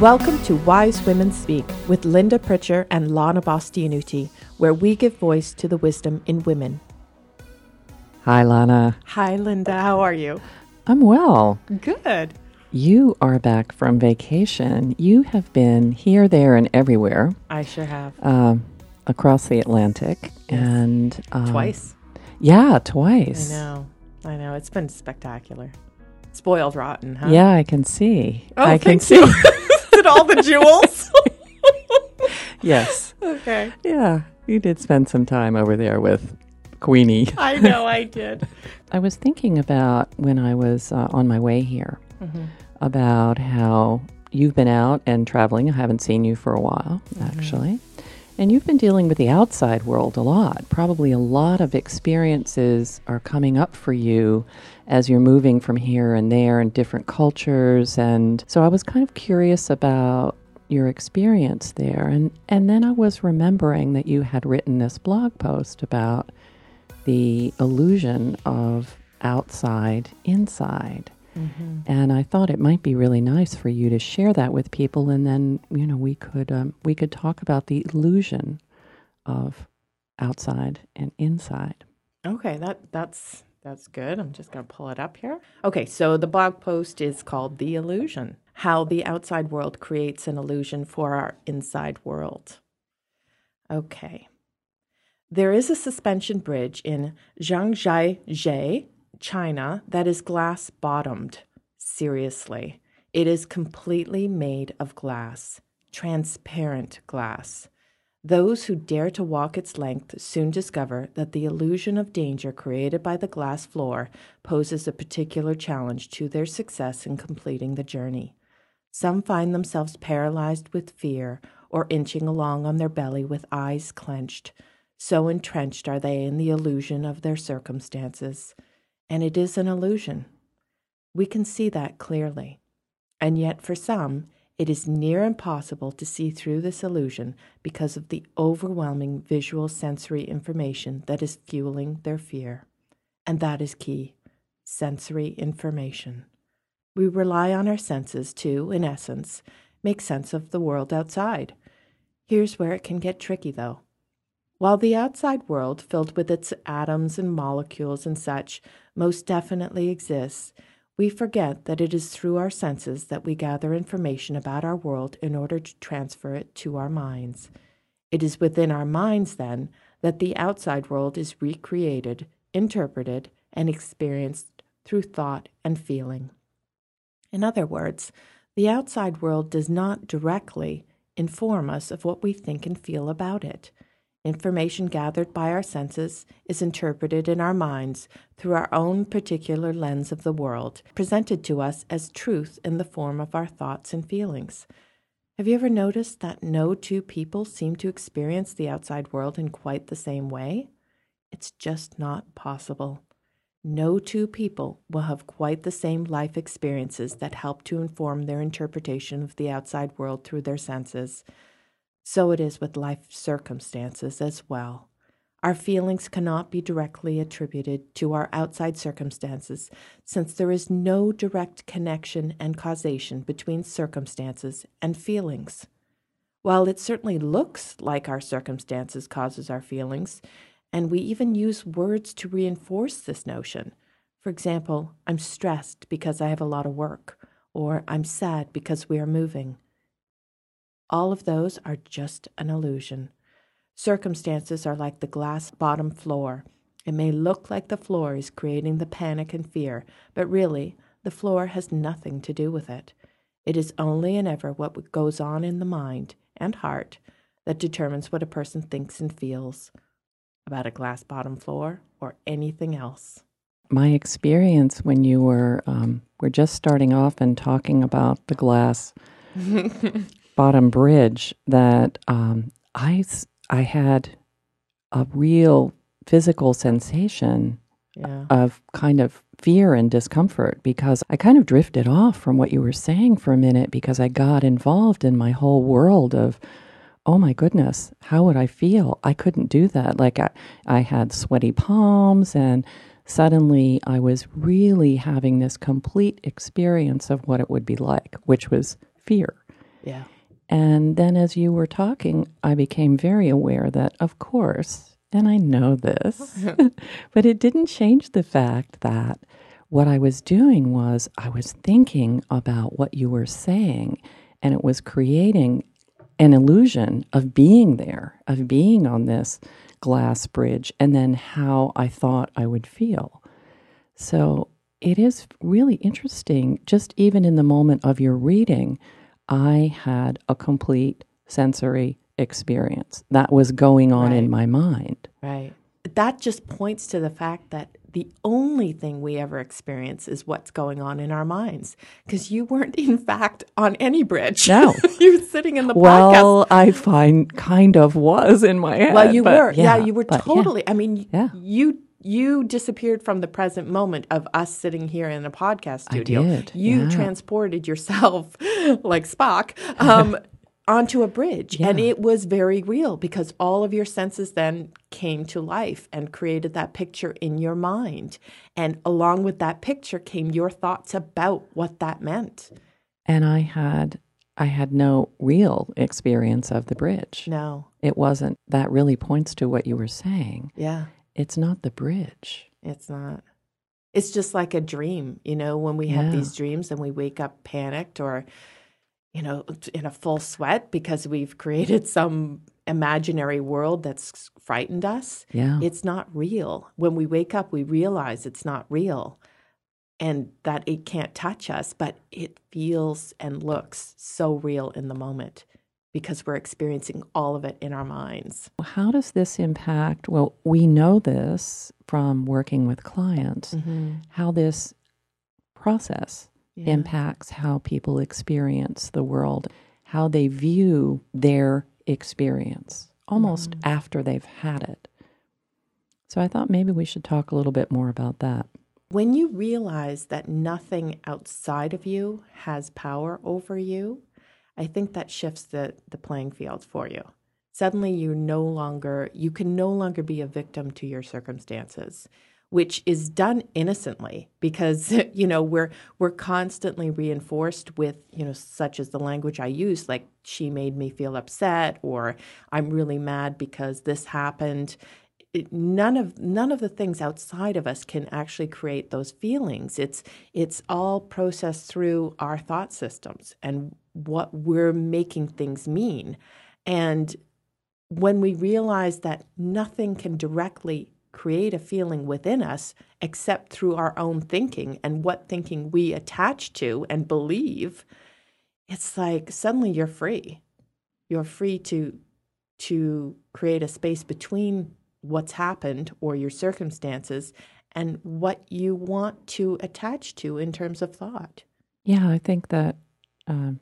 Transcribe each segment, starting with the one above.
Welcome to Wise Women Speak with Linda Pritchard and Lana Bastianuti, where we give voice to the wisdom in women. Hi, Lana. Hi, Linda. How are you? I'm well. Good. You are back from vacation. You have been here, there, and everywhere. I sure have. Um, across the Atlantic. Yes. And um, Twice. Yeah, twice. I know. I know. It's been spectacular. Spoiled rotten, huh? Yeah, I can see. Oh, I can thank see. Did all the jewels? yes. okay. Yeah, you did spend some time over there with Queenie. I know I did. I was thinking about when I was uh, on my way here Mm-hmm. about how you've been out and traveling. I haven't seen you for a while, actually. And you've been dealing with the outside world a lot. Probably a lot of experiences are coming up for you as you're moving from here and there and different cultures. And so I was kind of curious about your experience there. And, and then I was remembering that you had written this blog post about the illusion of outside inside. Mm-hmm. And I thought it might be really nice for you to share that with people, and then you know we could um, we could talk about the illusion of outside and inside. Okay, that that's that's good. I'm just going to pull it up here. Okay, so the blog post is called The Illusion: How the Outside World Creates an Illusion for Our Inside World. Okay. There is a suspension bridge in Zhangjiajie, China, that is glass bottomed. Seriously. It is completely made of glass, transparent glass. Those who dare to walk its length soon discover that the illusion of danger created by the glass floor poses a particular challenge to their success in completing the journey. Some find themselves paralyzed with fear or inching along on their belly with eyes clenched. So entrenched are they in the illusion of their circumstances. And it is an illusion. We can see that clearly. And yet, for some, it is near impossible to see through this illusion because of the overwhelming visual sensory information that is fueling their fear. And that is key sensory information. We rely on our senses to, in essence, make sense of the world outside. Here's where it can get tricky, though. While the outside world, filled with its atoms and molecules and such, most definitely exists, we forget that it is through our senses that we gather information about our world in order to transfer it to our minds. It is within our minds, then, that the outside world is recreated, interpreted, and experienced through thought and feeling. In other words, the outside world does not directly inform us of what we think and feel about it. Information gathered by our senses is interpreted in our minds through our own particular lens of the world, presented to us as truth in the form of our thoughts and feelings. Have you ever noticed that no two people seem to experience the outside world in quite the same way? It's just not possible. No two people will have quite the same life experiences that help to inform their interpretation of the outside world through their senses. So it is with life circumstances as well. Our feelings cannot be directly attributed to our outside circumstances, since there is no direct connection and causation between circumstances and feelings. While it certainly looks like our circumstances causes our feelings, and we even use words to reinforce this notion. For example, I'm stressed because I have a lot of work, or I'm sad because we are moving. All of those are just an illusion. Circumstances are like the glass bottom floor. It may look like the floor is creating the panic and fear, but really, the floor has nothing to do with it. It is only and ever what goes on in the mind and heart that determines what a person thinks and feels about a glass bottom floor or anything else. My experience when you were um, were just starting off and talking about the glass bottom bridge that um, I I had a real physical sensation Yeah. of kind of fear and discomfort because I kind of drifted off from what you were saying for a minute because I got involved in my whole world of oh my goodness how would I feel I couldn't do that like I, I had sweaty palms and suddenly I was really having this complete experience of what it would be like which was fear Yeah. And then as you were talking, I became very aware that, of course, and I know this, but it didn't change the fact that what I was doing was I was thinking about what you were saying, and it was creating an illusion of being there, of being on this glass bridge, and then how I thought I would feel. So it is really interesting, just even in the moment of your reading, I had a complete sensory experience that was going on Right. in my mind. Right. That just points to the fact that the only thing we ever experience is what's going on in our minds. Because you weren't, in fact, on any bridge. No. you were sitting in the podcast. Well, I find kind of was in my head. Well, you were. Yeah, you were but yeah. totally. I mean, Yeah. you you disappeared from the present moment of us sitting here in a podcast studio. I did, You yeah. transported yourself like Spock um, onto a bridge, and it was very real because all of your senses then came to life and created that picture in your mind, and along with that picture came your thoughts about what that meant. And I had I had no real experience of the bridge. No, It wasn't. That really points to what you were saying. yeah. It's not the bridge. It's not. It's just like a dream, you know, when we have Yeah. these dreams and we wake up panicked or, you know, in a full sweat because we've created some imaginary world that's frightened us. Yeah. It's not real. When we wake up, we realize it's not real and that it can't touch us, but it feels and looks so real in the moment because we're experiencing all of it in our minds. How does this impact? Well, we know this from working with clients, mm-hmm. how this process Yeah. impacts how people experience the world, how they view their experience almost after they've had it. So I thought maybe we should talk a little bit more about that. When you realize that nothing outside of you has power over you, I think that shifts the, the playing field for you. Suddenly you no longer you can no longer be a victim to your circumstances, which is done innocently because you know we're we're constantly reinforced with, you know, such as the language I use, like she made me feel upset or I'm really mad because this happened none of none of the things outside of us can actually create those feelings it's it's all processed through our thought systems and what we're making things mean and when we realize that nothing can directly create a feeling within us except through our own thinking and what thinking we attach to and believe it's like suddenly you're free you're free to to create a space between what's happened or your circumstances and what you want to attach to in terms of thought. Yeah, I think that um,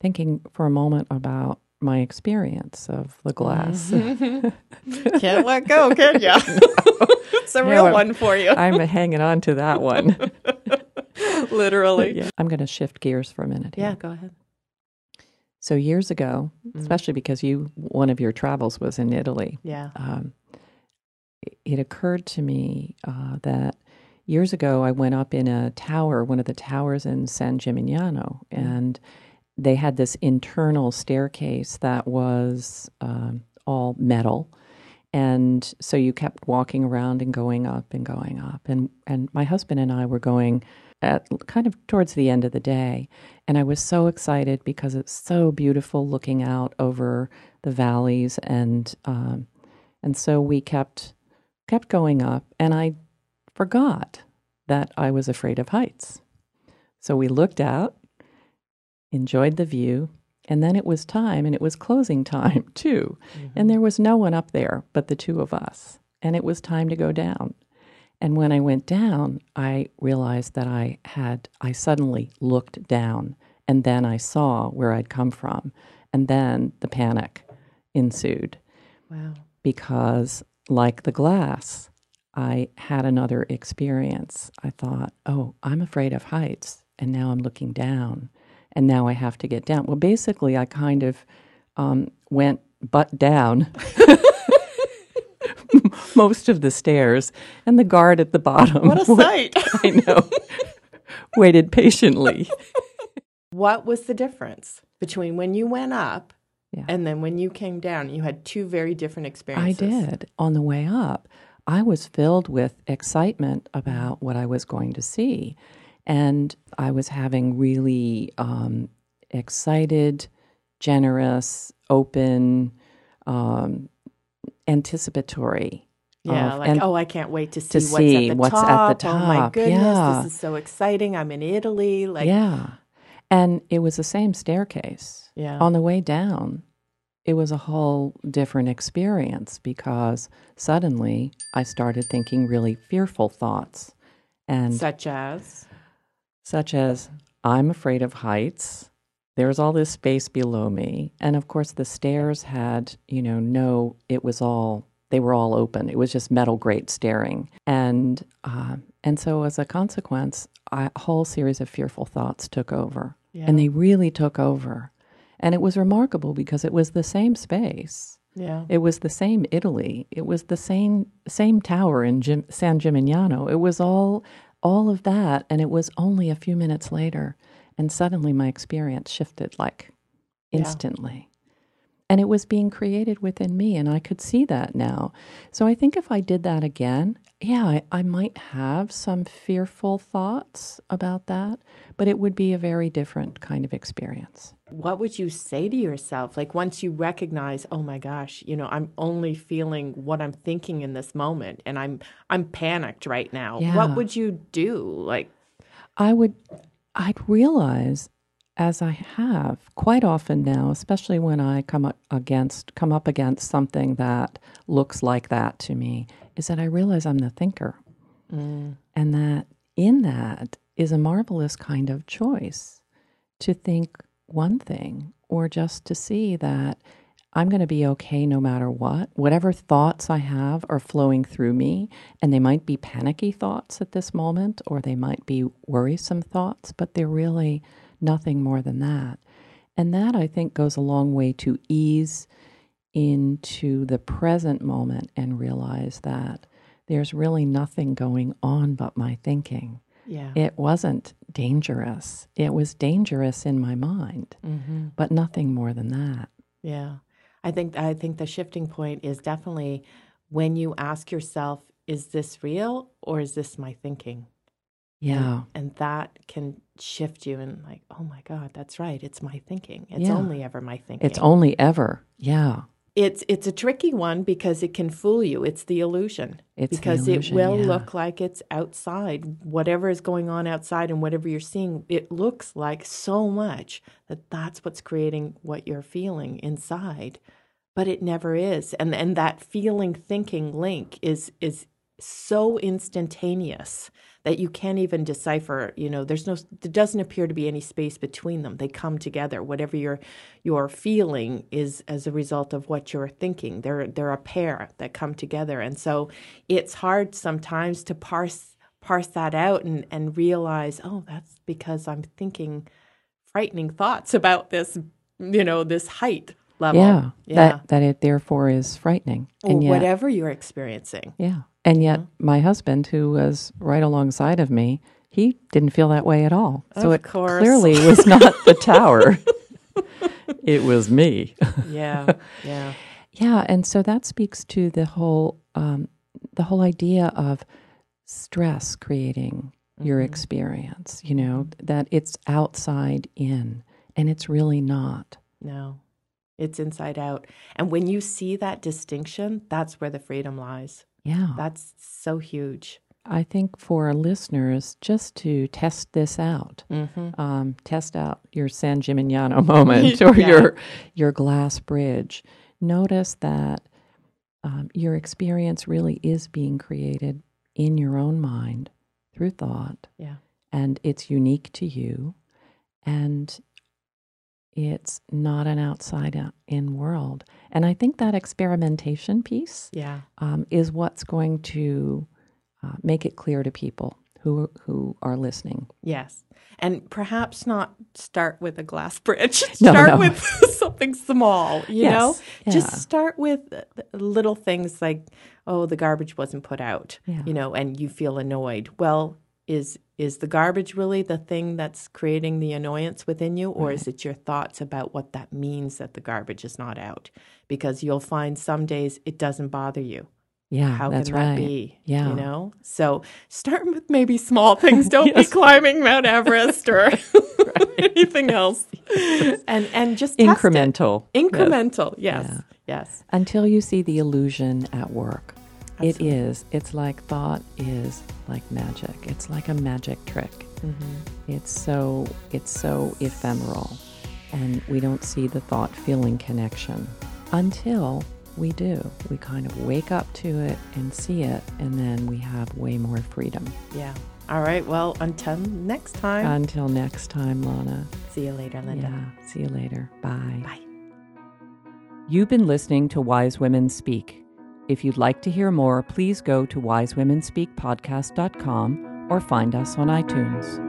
thinking for a moment about my experience of the glass, Can't let go, can you? it's a No, real I'm- one for you. I'm hanging on to that one. Literally. Yeah. I'm going to shift gears for a minute. Here. Yeah, go ahead. So years ago, especially because you one of your travels was in Italy, Yeah. um, it- occurred to me uh, that years ago I went up in a tower, one of the towers in San Gimignano, and they had this internal staircase that was um, all metal. And so you kept walking around and going up and going up. And, and my husband and I were going at kind of towards the end of the day. And I was so excited because it's so beautiful looking out over the valleys. And, um, and so we kept, kept going up. And I forgot that I was afraid of heights. So we looked out, enjoyed the view, and then it was time, and it was closing time too. And mm-hmm. there was no one up there but the two of us. And it was time to go down. And when I went down, I realized that I had, I suddenly looked down and then I saw where I'd come from. And then the panic ensued Wow. because, like the glass, I had another experience. I thought, oh, I'm afraid of heights. And now I'm looking down. And now I have to get down. Well, basically, I kind of um, went butt down most of the stairs, and the guard at the bottom. What a sight. I know. waited patiently. what was the difference? between when you went up Yeah. and then when you came down. You had two very different experiences. I did. On the way up, I was filled with excitement about what I was going to see. And I was having really um, excited, generous, open, um, anticipatory. Yeah, of- like and oh, I can't wait to see, to what's, see at the what's at top. Oh my goodness, yeah. this is so exciting! I'm in Italy. Like, yeah. And it was the same staircase. yeah, On the way down, it was a whole different experience because suddenly I started thinking really fearful thoughts. And such as such as, I'm afraid of heights. There's all this space below me. And of course, the stairs had, you know, no, it was all, they were all open. It was just metal grate staring. And, uh, and so as a consequence, a whole series of fearful thoughts took over. yeah, And they really took over. And it was remarkable because it was the same space. yeah, It was the same Italy. It was the same same tower in Jim, San Gimignano. It was all all of that, and it was only a few minutes later, and suddenly my experience shifted like instantly. And it was being created within me, and I could see that now. So I think if I did that again, yeah, I, I might have some fearful thoughts about that, but it would be a very different kind of experience. what would you say to yourself? Like once you recognize, oh my gosh, you know, I'm only feeling what I'm thinking in this moment, and I'm I'm panicked right now. Yeah. What would you do? Like, I would, I'd realize, as I have quite often now, especially when I come up against come up against something that looks like that to me, is that I realize I'm the thinker, mm. and that in that is a marvelous kind of choice to think one thing or just to see that I'm going to be okay no matter what. Whatever thoughts I have are flowing through me, and they might be panicky thoughts at this moment, or they might be worrisome thoughts, but they're really nothing more than that. And that, I think, goes a long way to ease into the present moment and realize that there's really nothing going on but my thinking. yeah, It wasn't dangerous. It was dangerous in my mind, mm-hmm. but nothing more than that. yeah. I think I think the shifting point is definitely when you ask yourself, is this real or is this my thinking? Yeah. and that can shift you and like oh my god that's right it's my thinking it's Yeah. only ever my thinking It's only ever. Yeah. it's it's a tricky one because it can fool you it's the illusion It's the because illusion, it will yeah. look like it's outside whatever is going on outside and whatever you're seeing it looks like so much that that's what's creating what you're feeling inside but it never is and and that feeling thinking link is is so instantaneous that you can't even decipher you know there's no there doesn't appear to be any space between them they come together whatever you're you're feeling is as a result of what you're thinking they're they're a pair that come together and so it's hard sometimes to parse parse that out and and realize oh that's because i'm thinking frightening thoughts about this you know this height level Yeah. yeah That that it therefore is frightening. And yet whatever you're experiencing Yeah. And yet my husband who was right alongside of me, he didn't feel that way at all. So it course. clearly was not the tower. it was me. yeah yeah Yeah, and so that speaks to the whole um, the whole idea of stress creating your experience. You know that it's outside in, and it's really not. No, it's inside out. And when you see that distinction, that's where the freedom lies. Yeah, That's so huge. I think for our listeners, just to test this out, Mm-hmm. um, test out your San Gimignano moment or Yeah. your your glass bridge. Notice that um, your experience really is being created in your own mind through thought, Yeah. and it's unique to you, and it's not an outside in world. And I think that experimentation piece Yeah. um, is what's going to uh, make it clear to people who who are listening. Yes. And perhaps not start with a glass bridge. No, start no. with something small, you Yes, know? Just start with little things like, oh, the garbage wasn't put out, Yeah. you know, and you feel annoyed. Well, is is the garbage really the thing that's creating the annoyance within you or is it your thoughts about what that means that the garbage is not out because you'll find some days it doesn't bother you Yeah, how that's can right. that be Yeah. you know so start with maybe small things don't Yes. be climbing mount everest or anything else and and just. Incremental. Yes. incremental yes Yeah. yes Until you see the illusion at work. It Absolutely. is. It's like thought is like magic. It's like a magic trick. Mm-hmm. It's so it's so ephemeral, and we don't see the thought feeling connection until we do. We kind of wake up to it and see it, and then we have way more freedom. yeah all right well until next time Until next time, Lana. see you later linda Yeah. See you later. Bye. bye You've been listening to Wise Women Speak. If you'd like to hear more, please go to wisewomenspeakpodcast.com or find us on iTunes.